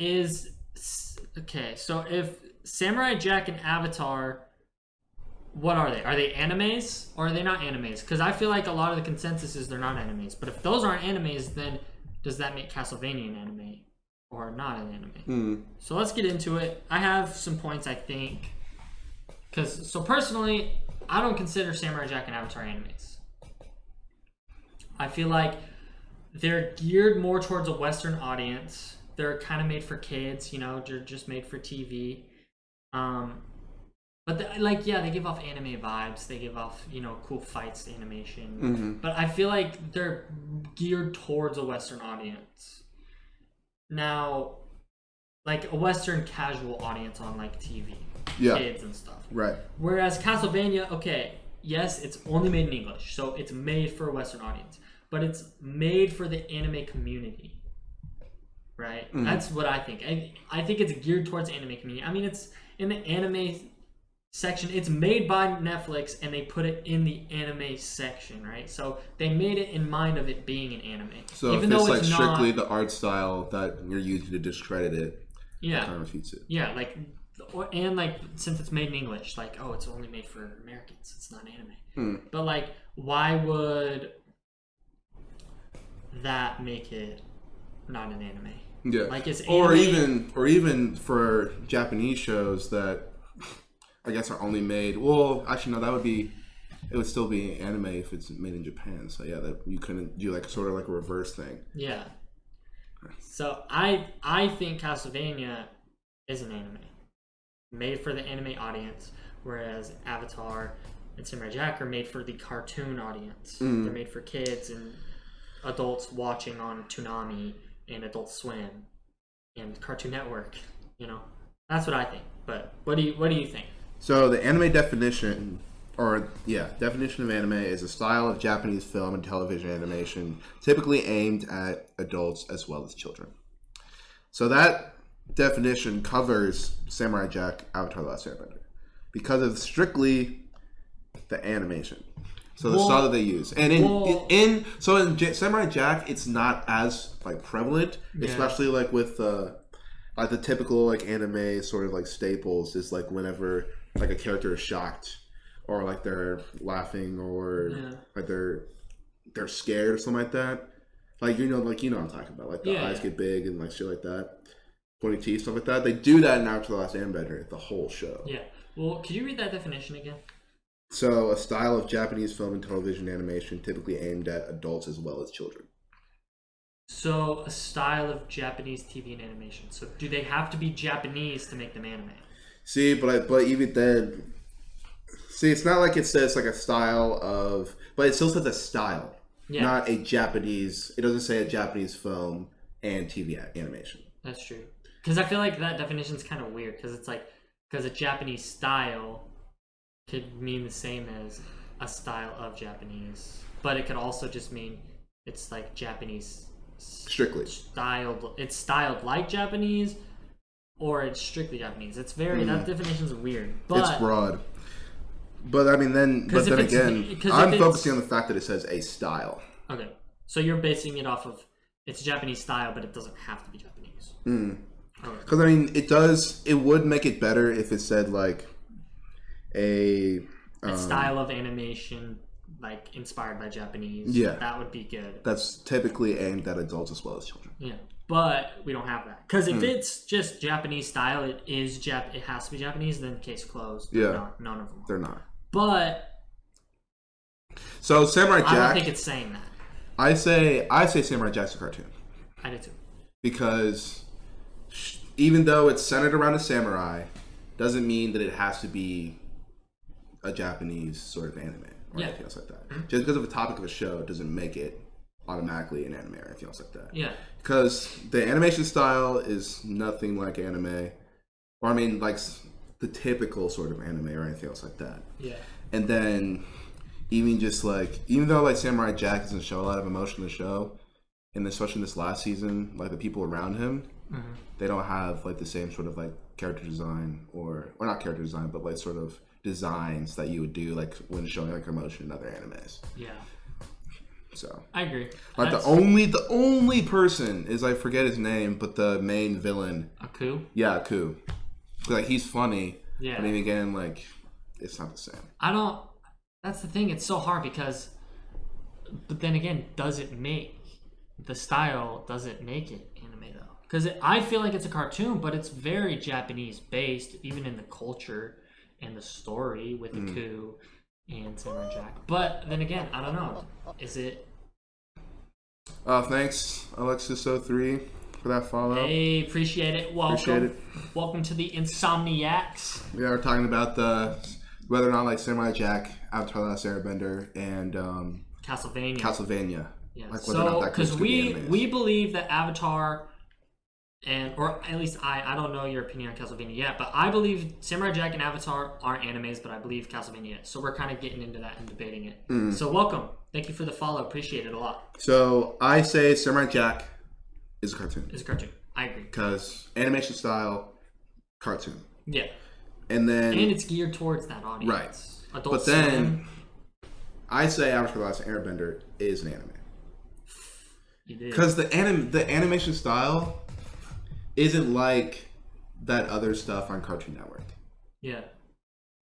is okay. So if Samurai Jack and Avatar, what are they? Are they animes or are they not animes? Because I feel like a lot of the consensus is they're not animes. But if those aren't animes, then does that make Castlevania an anime or not an anime? Hmm. So let's get into it. I have some points I think. Because so personally, I don't consider Samurai Jack and Avatar animes. I feel like they're geared more towards a Western audience. They're kind of made for kids, you know, they're just made for TV. Um, but the, like, yeah, they give off anime vibes. They give off, you know, cool fights, animation. Mm-hmm. But I feel like they're geared towards a Western audience. Now, like a Western casual audience on like TV, Yeah. kids and stuff. Right. Whereas Castlevania, okay, yes, it's only made in English, so it's made for a Western audience, but it's made for the anime community. Right? That's what I think. I, I think it's geared towards anime community. I mean, it's in the anime section. It's made by Netflix, and they put it in the anime section, right? So they made it in mind of it being an anime, So Even if it's like strictly the art style that you're using to discredit it, yeah, kind of refutes it. Yeah, like, or, and like since it's made in English, like oh, it's only made for Americans. It's not anime. Hmm. But like, why would that make it not an anime? Yeah. Like, it's or even or even for Japanese shows that I guess are only made. Well, actually, no, that would be. It would still be anime if it's made in Japan. So yeah, that you couldn't do like sort of like a reverse thing. Yeah. So I I think Castlevania is an anime made for the anime audience, whereas Avatar and Samurai Jack are made for the cartoon audience. Mm. They're made for kids and adults watching on Toonami and Adult Swim and Cartoon Network. You know, that's what I think. But what do you what do you think? So the anime definition, or yeah, definition of anime is a style of Japanese film and television animation typically aimed at adults as well as children. So that definition covers Samurai Jack, Avatar: The Last Airbender, because of strictly the animation. So the Well- style that they use, and in well- in so in J- Samurai Jack, it's not as like prevalent, Yeah. especially like with uh, like the typical like anime sort of like staples is like whenever like a character is shocked or like they're laughing or Yeah. like they're they're scared or something like that. Like you know, like you know what I'm talking about. Like the Yeah, eyes get big and like shit like that. Pointy teeth, stuff like that. They do that in Avatar the Last Airbender, the whole show. Yeah. Well, could you read that definition again? So, a style of Japanese film and television animation typically aimed at adults as well as children. So, a style of Japanese TV and animation. So, do they have to be Japanese to make them anime? See, but I, but even then, see, it's not like it says like a style of, but it still says a style, Yeah. not a Japanese. It doesn't say a Japanese film and TV a- animation. That's true. Because I feel like that definition is kind of weird. Because it's like, because a Japanese style could mean the same as a style of Japanese, but it could also just mean it's like Japanese Strictly. styled. It's styled like Japanese, or it's strictly Japanese. It's very that definition's weird. But it's broad. But I mean, then, but then again, I'm focusing on the fact that it says a style. okay, so you're basing it off of it's Japanese style, but it doesn't have to be Japanese. Hmm. Okay. Because I mean, it does. It would make it better if it said like a. a Um, style of animation like inspired by Japanese. Yeah. that would be good. that's typically aimed at adults as well as children. Yeah, but we don't have that because if it's just Japanese style, it is Jap. It has to be Japanese. Then case closed. Yeah. no, none of them. They're not. But So Samurai Jack. I don't think it's saying that. I say, I say Samurai Jack's a cartoon I do too. because even though it's centered around a samurai, doesn't mean that it has to be a Japanese sort of anime or Yeah. anything else like that. Just because of the topic of a show doesn't make it automatically an anime or anything else like that. Yeah, because the animation style is nothing like anime, or I mean, like the typical sort of anime or anything else like that. yeah, And then even just like, even though like Samurai Jack doesn't show a lot of emotion in the show, and especially in this last season, like the people around him, Mm-hmm. they don't have like the same sort of like character design or, or not character design, but like sort of designs that you would do like when showing like emotion in other animes. yeah. So I agree. like the only the only person is I forget his name, but the main villain, Aku. yeah, Aku. Like he's funny, Yeah. but then again, like it's not the same. I don't. That's the thing. It's so hard because, but then again, does it make the style? Does it make it anime though? Because I feel like it's a cartoon, but it's very Japanese based, even in the culture and the story with the coup and Samurai Jack. But then again, I don't know. Is it? Uh, thanks, Alexis03 for that follow. Hey, appreciate it. Welcome. Appreciate it. Welcome to the Insomniacs. We're talking about the whether or not like Samurai Jack, Avatar: The Last Airbender, and um, Castlevania. Castlevania. Yeah. Like whether or so not that because goes to the we we believe that Avatar and or at least I I don't know your opinion on Castlevania yet, but I believe Samurai Jack and Avatar are animes, but I believe Castlevania is. So we're kind of getting into that and debating it. Mm. So welcome. Thank you for the follow. Appreciate it a lot. So I say Samurai Jack is a cartoon Is a cartoon. I agree. because animation style, cartoon, Yeah. and then And it's geared towards that audience. Right. Adult But then- I say Avatar: The Last Airbender is an anime you did. because the anim the animation style isn't like that other stuff on Cartoon Network. Yeah.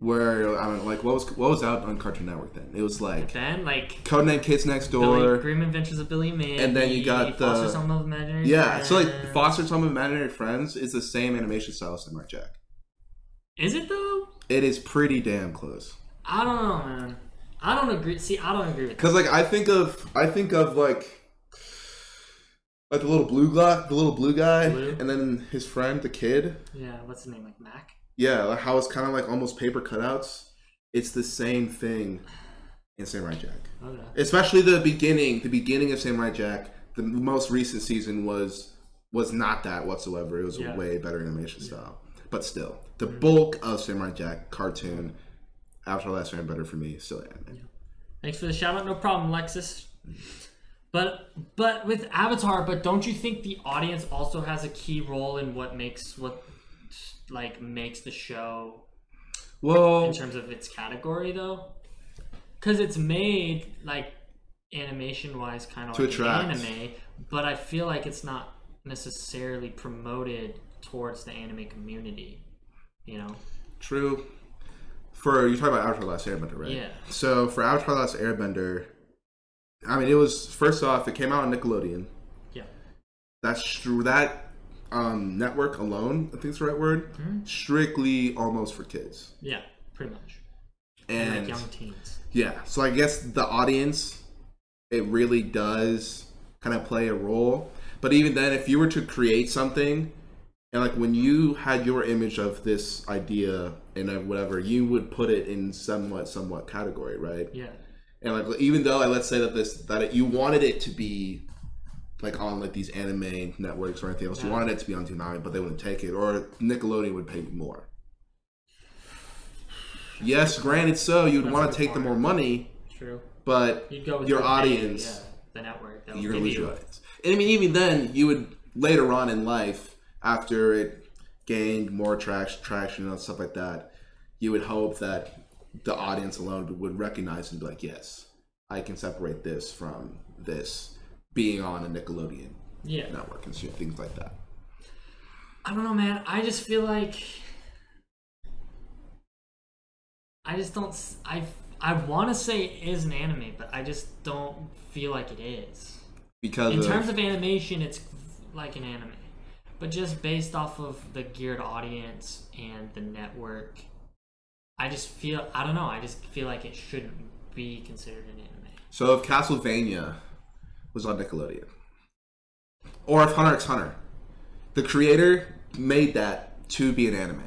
Where I don't like what was what was out on Cartoon Network then? It was like Then like Codename Kids Next Billy, Door. Grim Adventures of Billy Mandy, And then you got the- Foster's Home of Imaginary Yeah, so like Friends. Foster's Home of Imaginary Friends is the same animation style as Samurai Jack. Is it though? It is pretty damn close. I don't know, man. I don't agree. See, I don't agree with. Cause like I think of I think of like like the little blue guy, the little blue guy, Blue? and then his friend, the kid. Yeah, what's his name? Like Mac? Yeah, like how it's kind of like almost paper cutouts. It's the same thing in Samurai Jack. Okay. Especially the beginning, the beginning of Samurai Jack. The most recent season was was not that whatsoever. It was Yeah. a way better animation style. But still, the mm-hmm. bulk of Samurai Jack cartoon, Avatar Last Airbender for me, still anime. Thanks for the shout out. No problem, Lexus. Mm-hmm. But but with Avatar, but don't you think the audience also has a key role in what makes what like makes the show Well, in terms of its category though? Because it's made like animation wise, kind of To like attract. anime, but I feel like it's not necessarily promoted towards the anime community. You know? True. For you talk about Avatar: Last Airbender, right? Yeah. So for Avatar: Last Airbender, I mean, it was first off, it came out on Nickelodeon. Yeah. That's true. That um, network alone, I think is the right word, Mm-hmm. strictly almost for kids. Yeah. Pretty much. And like young teens. yeah, so I guess the audience, it really does kind of play a role. But even then, if you were to create something, and like when you had your image of this idea and whatever, you would put it in somewhat, somewhat category, right? Yeah. And like even though like, let's say that this that it, you wanted it to be like on like these anime networks or anything else, you wanted it to be on Toonami, but they wouldn't take it, or Nickelodeon would pay you more. Yes, granted, so you'd want to take the more money, True. but You'd go with your the audience, yeah, the network. That you're gonna lose you- your audience. And I mean, even then, you would later on in life, after it gained more traction, traction and stuff like that, you would hope that the audience alone would recognize and be like, "Yes, I can separate this from this being on a Nickelodeon Yeah. network and shit, things like that." I don't know, man. I just feel like I just don't. I I want to say it is an anime, but I just don't feel like it is. Because In of, terms of animation, it's like an anime, but just based off of the geared audience and the network, I just feel I don't know. I just feel like it shouldn't be considered an anime. so if Castlevania was on Nickelodeon, or if Hunter x Hunter, the creator made that to be an anime.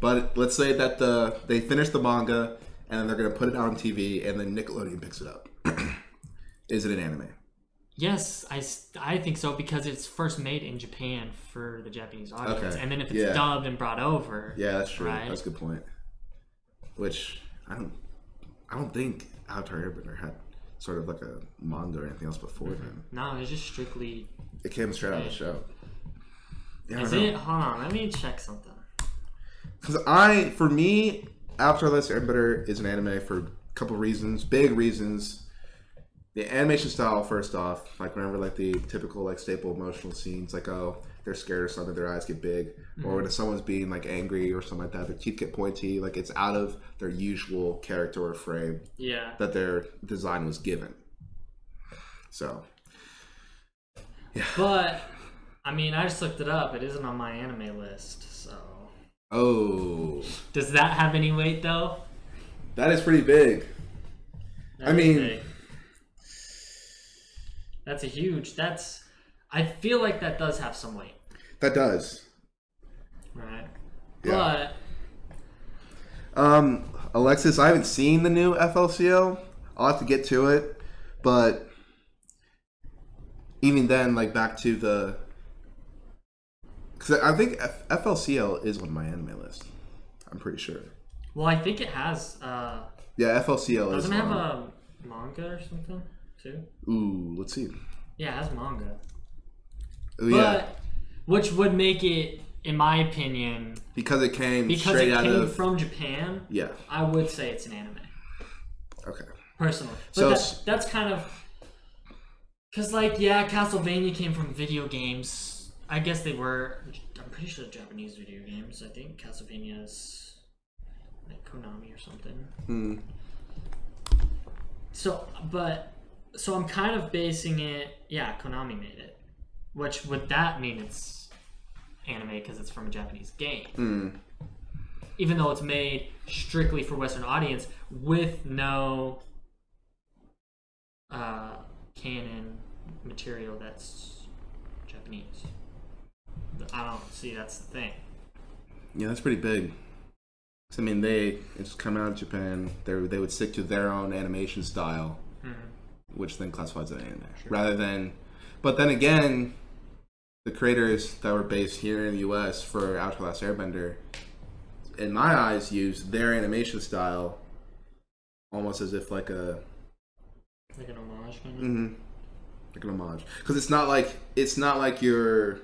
But let's say that the they finish the manga and then they're gonna put it on TV and then Nickelodeon picks it up. Is it an anime? Yes, I, I think so because it's first made in Japan for the Japanese audience, Okay, and then if it's yeah. dubbed and brought over, Yeah, that's true. Right. That's a good point. Which I don't, I don't think Avatar Airbender had sort of like a manga or anything else before mm-hmm. then. no, it's just strictly. It came straight out of the show. Yeah, Is it? Hold on, let me check something. Because I, for me, Avatar: Last Airbender is an anime for a couple reasons, big reasons. The animation style first off like remember like the typical like staple emotional scenes like oh they're scared or something their eyes get big or mm-hmm. when someone's being like angry or something like that their teeth get pointy like it's out of their usual character or frame Yeah. that their design was given so yeah But I mean, I just looked it up. It isn't on my anime list. So oh does that have any weight though? that is pretty big That I mean- big. That's a huge. That's. I feel like that does have some weight, that does right? Yeah. But Um, Alexis, I haven't seen the new FLCL. I'll have to get to it, but even then, like back to the, because I think F- FLCL is on my anime list. I'm pretty sure. well, I think it has. uh Yeah, FLCL is. Doesn't it have a manga or something too? Ooh, let's see. Yeah, it has manga. Ooh, But yeah, which would make it, in my opinion, because it came because it came of. from Japan. yeah. I would say it's an anime. Okay. personally. But So that, that's kind of because, like, yeah, Castlevania came from video games. I guess they were. I'm pretty sure Japanese video games. I think Castlevania's like Konami or something. Hmm. So, but so I'm kind of basing it. Yeah, Konami made it. Which would that mean it's anime because it's from a Japanese game? Hmm. even though it's made strictly for Western audience with no uh, canon material that's Japanese. I don't see that's the thing. Yeah, that's pretty big. 'Cause, I mean, they it's coming out of Japan. They they would stick to their own animation style, which then classifies as an anime, rather than. But then again, the creators that were based here in the U.S. for The Last Airbender, in my eyes, use their animation style almost as if like a Like an homage kind of. mm-hmm. like an homage because it's not like it's not like your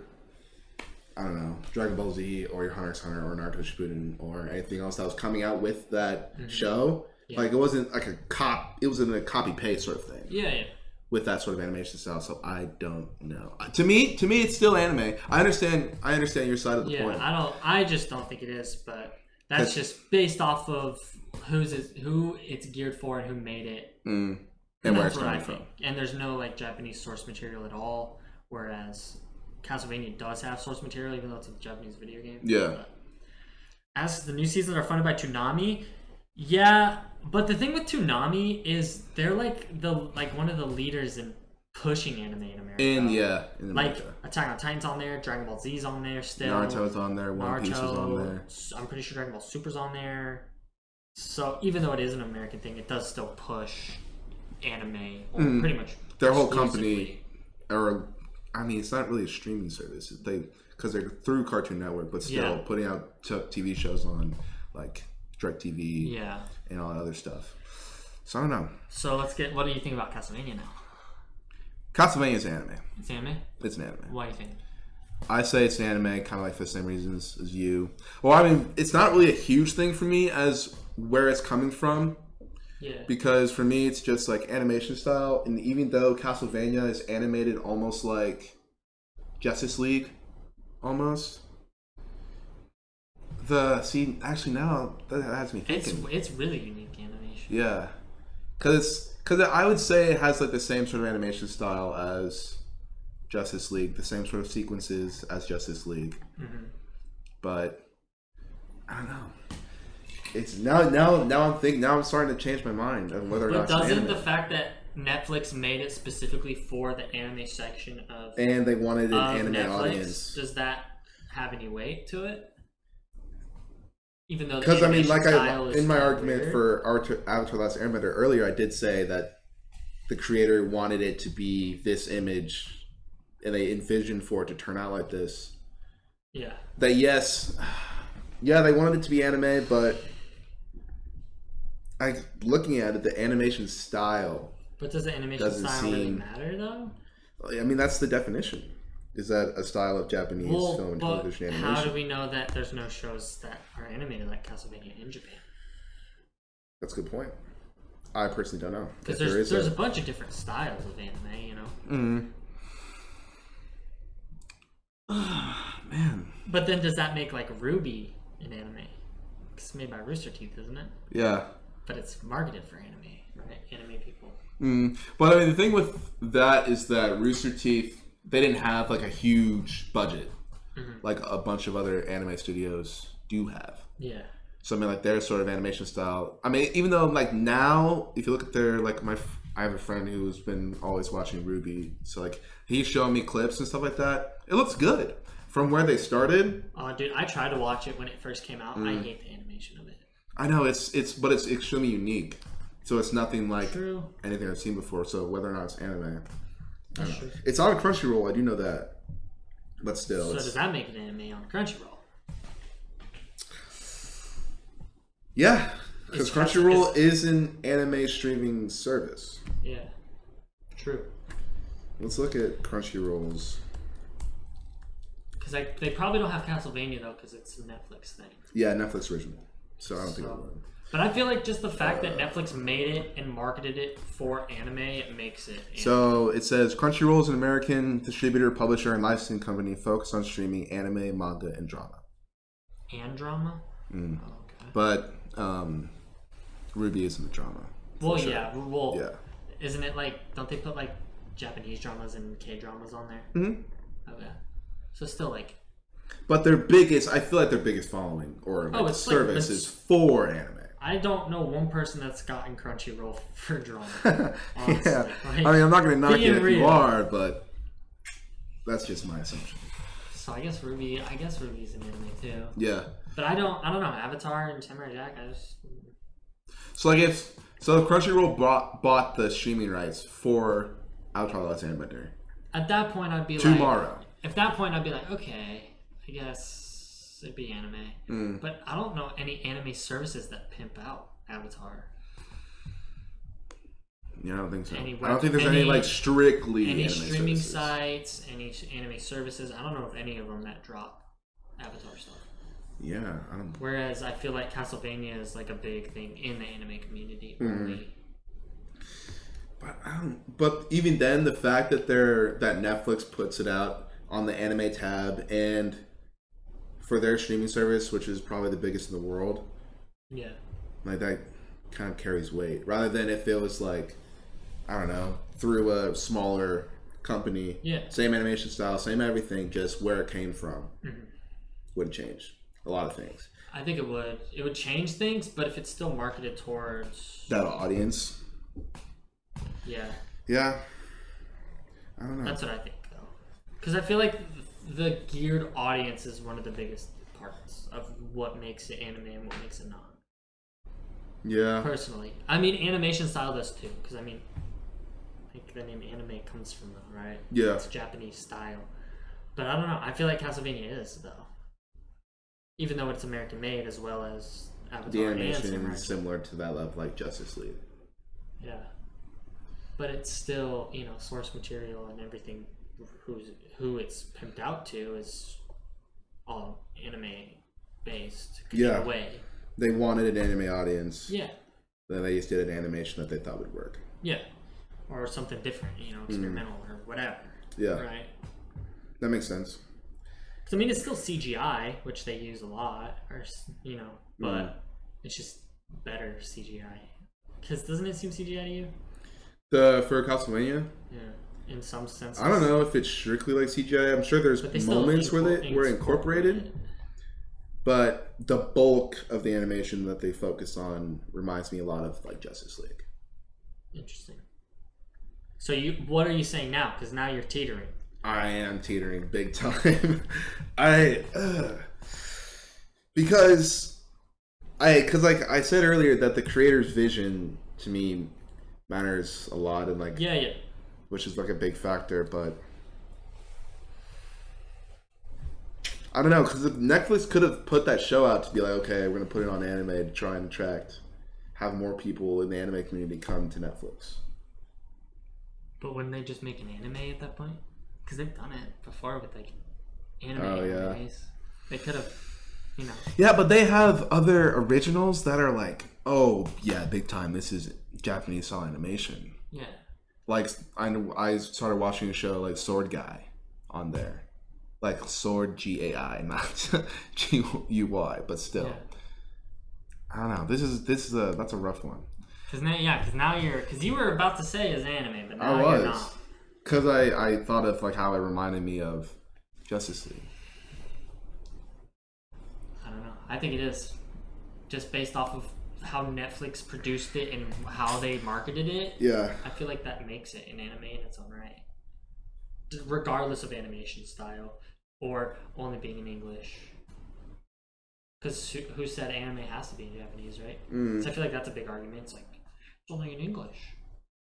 I don't know Dragon Ball Z or your Hunter x Hunter or Naruto Shippuden or anything else that was coming out with that show. Yeah. Like it wasn't like a cop. It was in a copy paste sort of thing Yeah, yeah. with that sort of animation style. So I don't know. To me, to me, it's still anime. I understand. I understand your side of the Yeah, point. I don't. I just don't think it is, but that's just based off of who's it, who it's geared for and who made it. Mm. And where it's coming from. think. And there's no like Japanese source material at all, whereas Castlevania does have source material, even though it's a Japanese video game. Yeah. But as the new seasons are funded by Toonami, yeah, but the thing with Toonami is they're like the like one of the leaders in pushing anime in America. In yeah, in like Attack on Titan's on there, Dragon Ball Z's on there still. Naruto's on there. One Piece is on Naruto, there. I'm pretty sure Dragon Ball Super's on there. So even though it is an American thing, it does still push anime, or hmm. pretty much. Their whole company or I mean, it's not really a streaming service. They because they're through Cartoon Network, but still Yeah. putting out t- TV shows on like DirecTV Yeah. and all that other stuff. So I don't know. So let's get. What do you think about Castlevania now? Castlevania is anime. It's anime. It's an anime. Why do you think? I say it's an anime, kind of like for the same reasons as you. Well, I mean, it's not really a huge thing for me as where it's coming from. Yeah. because for me it's just like animation style and even though castlevania is animated almost like justice league almost the see actually now that has me thinking it's it's really unique animation. yeah because because i would say it has like the same sort of animation style as justice league the same sort of sequences as justice league Mhm. but i don't know it's now now now i'm thinking now i'm starting to change my mind on whether or But not it's doesn't the fact that Netflix made it specifically for the anime section of, and they wanted an anime Netflix, audience. does that have any weight to it? Even though Because I mean, like I in my argument weird. for Avatar, Avatar: Last Airbender earlier, I did say that the creator wanted it to be this image, and they envisioned for it to turn out like this. yeah, That yes, yeah, they wanted it to be anime, but I looking at it, the animation style. but does the animation style really matter though? I mean, that's the definition. Is that a style of Japanese Well, film and television television how do we know that there's no shows that are animated like Castlevania in Japan? That's a good point. I personally don't know. Because If there there's there's a a- bunch of different styles of anime, you know. Mm. Man. But then does that make like RWBY an anime? It's made by Rooster Teeth, isn't it? Yeah. But it's marketed for anime, right? Anime people. Mm. But I mean, the thing with that is that Rooster Teeth, they didn't have like a huge budget, like a bunch of other anime studios do have. Yeah. So I mean, like their sort of animation style. I mean, even though like now, if you look at their like my, I have a friend who's been always watching RWBY. So like he's showing me clips and stuff like that. It looks good from where they started. Oh, dude, I tried to watch it when it first came out. Mm. I hate the animation of it. I know it's it's, but it's extremely unique. So it's nothing like True. anything I've seen before. So whether or not it's anime. It's on Crunchyroll. I do know that, but still, So it's, does that make it anime on Crunchyroll? yeah, because It's Crunchyroll is an anime streaming service. Yeah. True. Let's look at Crunchyroll's. Because they probably don't have Castlevania though, because it's a Netflix thing. Yeah, Netflix original. So I don't think it So- would. But I feel like just the fact that Netflix made it and marketed it for anime, it makes it. Anime. So it says Crunchyroll is an American distributor, publisher, and licensing company focused on streaming anime, manga, and drama. and drama. Mm. Oh, okay. But um, RWBY isn't the drama. Well, sure. yeah. Well, Yeah. isn't it like? Don't they put like Japanese dramas and K dramas on there? Mhm. Okay. So still like. But their biggest, I feel like their biggest following or like, Oh, it's like- service is for anime. I don't know one person that's gotten Crunchyroll for drama. yeah. Like, I mean, I'm not going to knock it if you are, but that's just my assumption. So I guess RWBY. I guess RWBY's an anime too. Yeah. But I don't. I don't know. Avatar and Samurai Jack. I just. So like if so, Crunchyroll bought bought the streaming rights for Avatar: The Last Airbender At that point, I'd be like. tomorrow. At that point, I'd be like, okay, I guess it'd be anime. Mm. But I don't know any anime services that pimp out Avatar. Yeah, I don't think so. Any I don't think there's any, any- like strictly Any anime streaming services. sites, any anime services. I don't know of any of them that drop Avatar stuff. Yeah, I don't. Whereas I feel like Castlevania is like a big thing in the anime community. Mm. But I don't. But even then, the fact that they're that Netflix puts it out on the anime tab and for their streaming service, which is probably the biggest in the world, Yeah. like that kind of carries weight. Rather than if it was like, I don't know, through a smaller company, Yeah. same animation style, same everything, just where it came from Mhm. would change a lot of things. I think it would. It would change things, but if it's still marketed towards. That audience, Yeah. yeah, I don't know. That's what I think, though. Because I feel like the geared audience is one of the biggest parts of what makes it anime and what makes it not. yeah, Personally, I mean, animation style does too. Because I mean, I think the name anime comes from that, right? yeah. It's Japanese style. But I don't know. I feel like Castlevania is though, even though it's American made as well as Avatar The animation is similar to that of like Justice League. Yeah. But it's still, you know, source material and everything who's who it's pimped out to is all anime based Yeah. way. They wanted an anime audience. Yeah. Then they just did an animation that they thought would work. Yeah. Or something different, you know, experimental or whatever. Mm-hmm. Yeah, Right? that makes sense. Because I mean, it's still CGI, which they use a lot, or you know, but Mhm. it's just better CGI. Because doesn't it seem CGI to you? The for Castlevania, Yeah, in some sense. I don't know if it's strictly like CGI. I'm sure there's moments where they were incorporated, but the bulk of the animation that they focus on reminds me a lot of like Justice League. Interesting. So you, what are you saying now? Because now you're teetering. I am teetering big time. I uh, because I because like I said earlier that the creator's vision to me matters a lot and like Yeah, yeah. Which is like a big factor, but I don't know because Netflix could have put that show out to be like, okay, we're gonna put it on anime to try and attract, have more people in the anime community come to Netflix. But wouldn't they just make an anime at that point? Because they've done it before with like anime Oh, yeah. animes. They could have, you know. Yeah, but they have other originals that are like Oh yeah, big time. This is Japanese style animation. Yeah. Like I know- I started watching a show like Sword Gai on there, like Sword G A I, not G U Y, but still. Yeah. I don't know. This is this is a that's a rough one. Cause now, yeah, because now you're, cause you were about to say is anime, but now I you're was not. because I I thought of like how it reminded me of Justice League. I don't know. I think it is, just based off of how Netflix produced it and how they marketed it. Yeah. I feel like that makes it an anime in its own right, regardless of animation style or only being in English. Because who, who said anime has to be in Japanese, right? Mm. So I feel like that's a big argument. It's like it's only in English.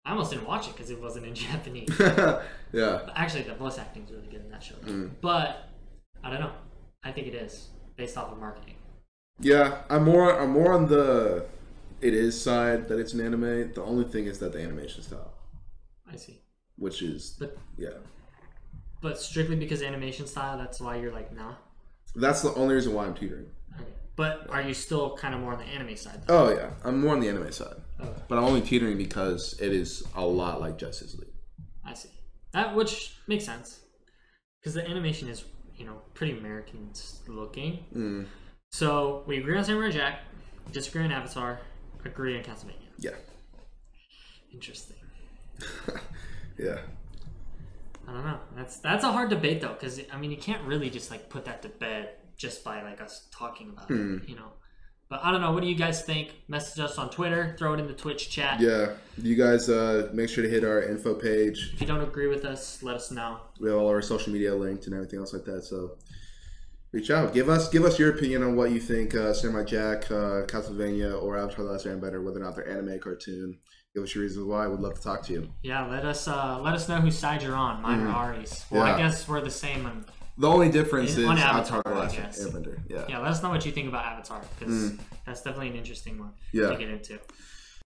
I almost didn't watch it because it wasn't in Japanese. yeah. Actually, the voice acting is really good in that show. But I don't know. I think it is based off of marketing. Yeah, I'm more I'm more on the it is side that it's an anime. The only thing is that the animation style, I see. which is But yeah. but strictly because animation style, that's why you're like nah. That's the only reason why I'm teetering. Okay. But are you still kind of more on the anime side? Though? Oh yeah, I'm more on the anime side, Okay. but I'm only teetering because it is a lot like Justice League. I see. That which makes sense because the animation is you know pretty American looking. Mm. So we agree on Samurai Jack, disagree on Avatar, agree on Castlevania. Yeah, Interesting. yeah, I don't know. That's that's a hard debate though, because I mean you can't really just like put that to bed just by like us talking about Hmm. it, you know. But I don't know. What do you guys think? Message us on Twitter. Throw it in the Twitch chat. yeah. You guys uh, make sure to hit our info page. If you don't agree with us, let us know. We have all our social media linked and everything else like that. So reach out. Give us give us your opinion on what you think uh, Samurai Jack, uh, Castlevania, or Avatar: The Last Airbender, whether or not they're anime, cartoon. Give us your reasons why. We'd love to talk to you. Yeah, let us uh, let us know whose side you're on. Mine or Ari's. Well, I Hmm. Guess we're the same. On, The only difference In- is Avatar: The Last. Airbender. Yeah. yeah, let us know what you think about Avatar because that's definitely an interesting one. Yeah. to get into.